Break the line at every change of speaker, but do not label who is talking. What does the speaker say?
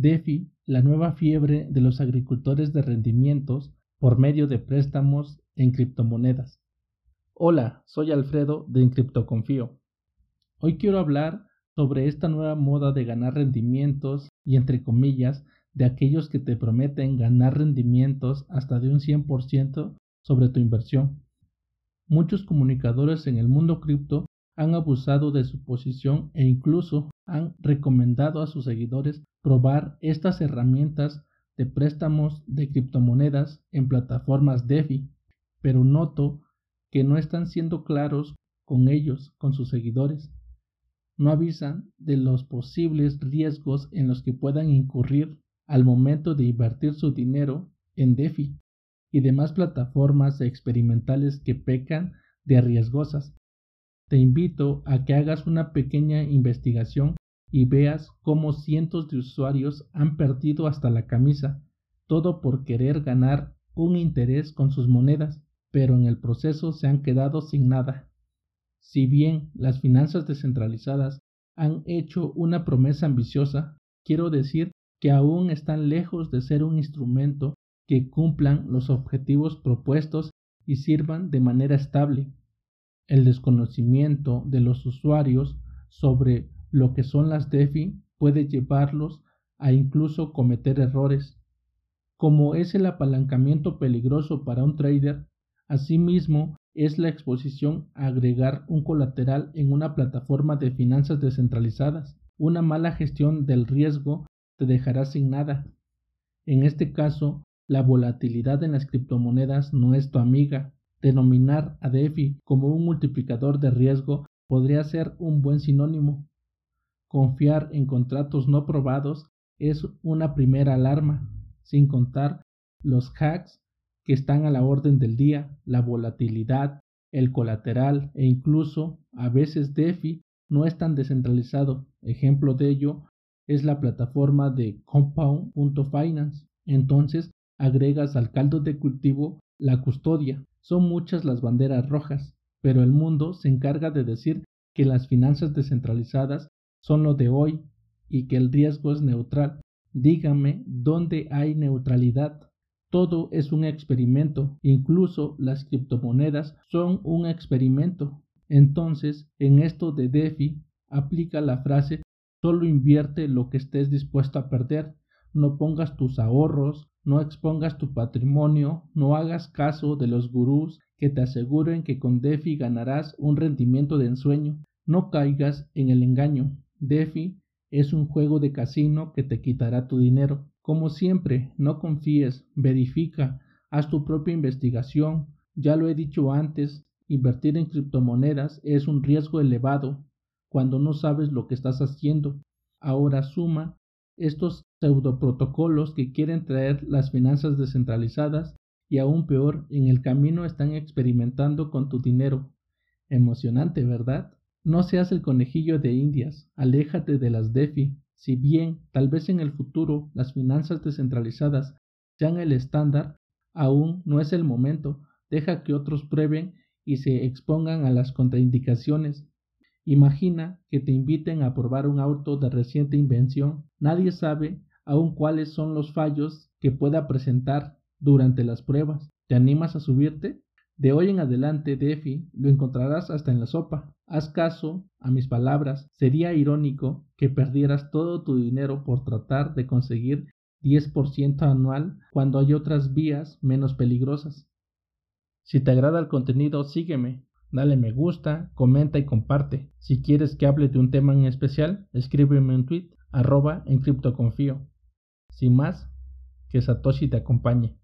DeFi, la nueva fiebre de los agricultores de rendimientos por medio de préstamos en criptomonedas. Hola, soy Alfredo de Encriptoconfío. Hoy quiero hablar sobre esta nueva moda de ganar rendimientos y entre comillas de aquellos que te prometen ganar rendimientos hasta de un 100% sobre tu inversión. Muchos comunicadores en el mundo cripto han abusado de su posición e incluso han recomendado a sus seguidores probar estas herramientas de préstamos de criptomonedas en plataformas DeFi, pero noto que no están siendo claros con ellos, con sus seguidores. No avisan de los posibles riesgos en los que puedan incurrir al momento de invertir su dinero en DeFi y demás plataformas experimentales que pecan de riesgosas te invito a que hagas una pequeña investigación y veas cómo cientos de usuarios han perdido hasta la camisa, todo por querer ganar un interés con sus monedas, pero en el proceso se han quedado sin nada. Si bien las finanzas descentralizadas han hecho una promesa ambiciosa, quiero decir que aún están lejos de ser un instrumento que cumplan los objetivos propuestos y sirvan de manera estable el desconocimiento de los usuarios sobre lo que son las DeFi puede llevarlos a incluso cometer errores. Como es el apalancamiento peligroso para un trader, asimismo es la exposición a agregar un colateral en una plataforma de finanzas descentralizadas. Una mala gestión del riesgo te dejará sin nada. En este caso, la volatilidad en las criptomonedas no es tu amiga, Denominar a DeFi como un multiplicador de riesgo podría ser un buen sinónimo. Confiar en contratos no probados es una primera alarma, sin contar los hacks que están a la orden del día, la volatilidad, el colateral e incluso a veces DeFi no es tan descentralizado. Ejemplo de ello es la plataforma de Compound.finance. Entonces agregas al caldo de cultivo la custodia, son muchas las banderas rojas, pero el mundo se encarga de decir que las finanzas descentralizadas son lo de hoy y que el riesgo es neutral. Dígame dónde hay neutralidad. Todo es un experimento, incluso las criptomonedas son un experimento. Entonces, en esto de DeFi, aplica la frase solo invierte lo que estés dispuesto a perder, no pongas tus ahorros, no expongas tu patrimonio, no hagas caso de los gurús que te aseguren que con DeFi ganarás un rendimiento de ensueño. No caigas en el engaño. DeFi es un juego de casino que te quitará tu dinero. Como siempre, no confíes, verifica, haz tu propia investigación. Ya lo he dicho antes, invertir en criptomonedas es un riesgo elevado cuando no sabes lo que estás haciendo. Ahora suma estos pseudoprotocolos que quieren traer las finanzas descentralizadas y aún peor, en el camino están experimentando con tu dinero. Emocionante, ¿verdad? No seas el conejillo de indias, aléjate de las DeFi. Si bien tal vez en el futuro las finanzas descentralizadas sean el estándar, aún no es el momento. Deja que otros prueben y se expongan a las contraindicaciones Imagina que te inviten a probar un auto de reciente invención. Nadie sabe aún cuáles son los fallos que pueda presentar durante las pruebas. ¿Te animas a subirte? De hoy en adelante, Defi, lo encontrarás hasta en la sopa. Haz caso a mis palabras. Sería irónico que perdieras todo tu dinero por tratar de conseguir 10% anual cuando hay otras vías menos peligrosas. Si te agrada el contenido, sígueme Dale me gusta, comenta y comparte. Si quieres que hable de un tema en especial, escríbeme un tweet arroba en criptoconfío. Sin más, que Satoshi te acompañe.